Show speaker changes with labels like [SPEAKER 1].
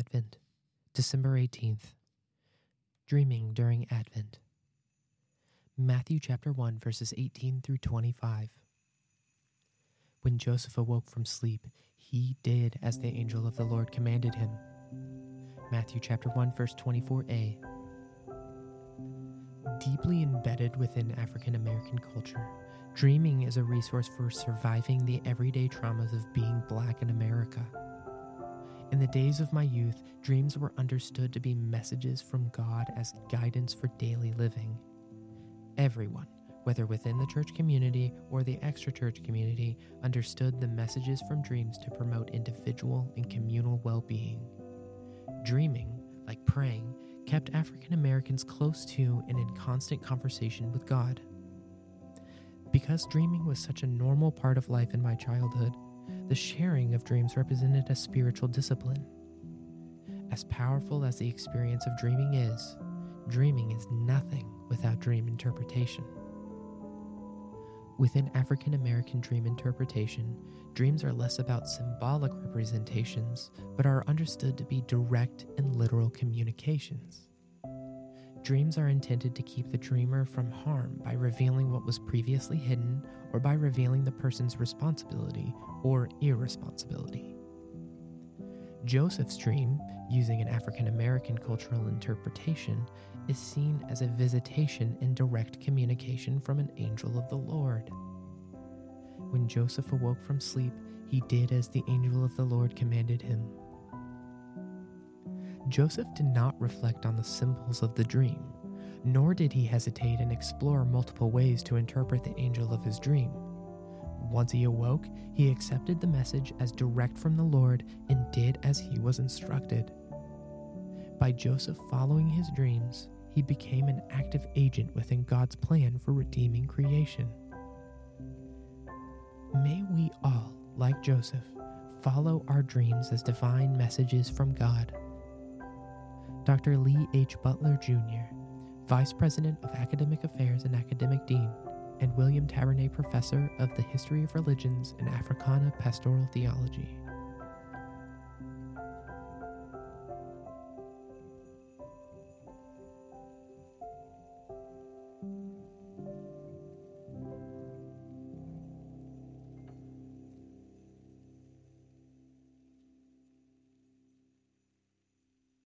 [SPEAKER 1] Advent, December 18th. Dreaming during Advent. Matthew chapter 1 verses 18 through 25. When Joseph awoke from sleep, he did as the angel of the Lord commanded him. Matthew chapter 1 verse 24a. Deeply embedded within African American culture, dreaming is a resource for surviving the everyday traumas of being black in America. In the days of my youth, dreams were understood to be messages from God as guidance for daily living. Everyone, whether within the church community or the extra church community, understood the messages from dreams to promote individual and communal well being. Dreaming, like praying, kept African Americans close to and in constant conversation with God. Because dreaming was such a normal part of life in my childhood, the sharing of dreams represented a spiritual discipline. As powerful as the experience of dreaming is, dreaming is nothing without dream interpretation. Within African American dream interpretation, dreams are less about symbolic representations, but are understood to be direct and literal communications. Dreams are intended to keep the dreamer from harm by revealing what was previously hidden or by revealing the person's responsibility or irresponsibility. Joseph's dream, using an African American cultural interpretation, is seen as a visitation and direct communication from an angel of the Lord. When Joseph awoke from sleep, he did as the angel of the Lord commanded him. Joseph did not reflect on the symbols of the dream, nor did he hesitate and explore multiple ways to interpret the angel of his dream. Once he awoke, he accepted the message as direct from the Lord and did as he was instructed. By Joseph following his dreams, he became an active agent within God's plan for redeeming creation. May we all, like Joseph, follow our dreams as divine messages from God. Dr. Lee H. Butler Jr., Vice President of Academic Affairs and Academic Dean, and William Tavernet Professor of the History of Religions and Africana Pastoral Theology.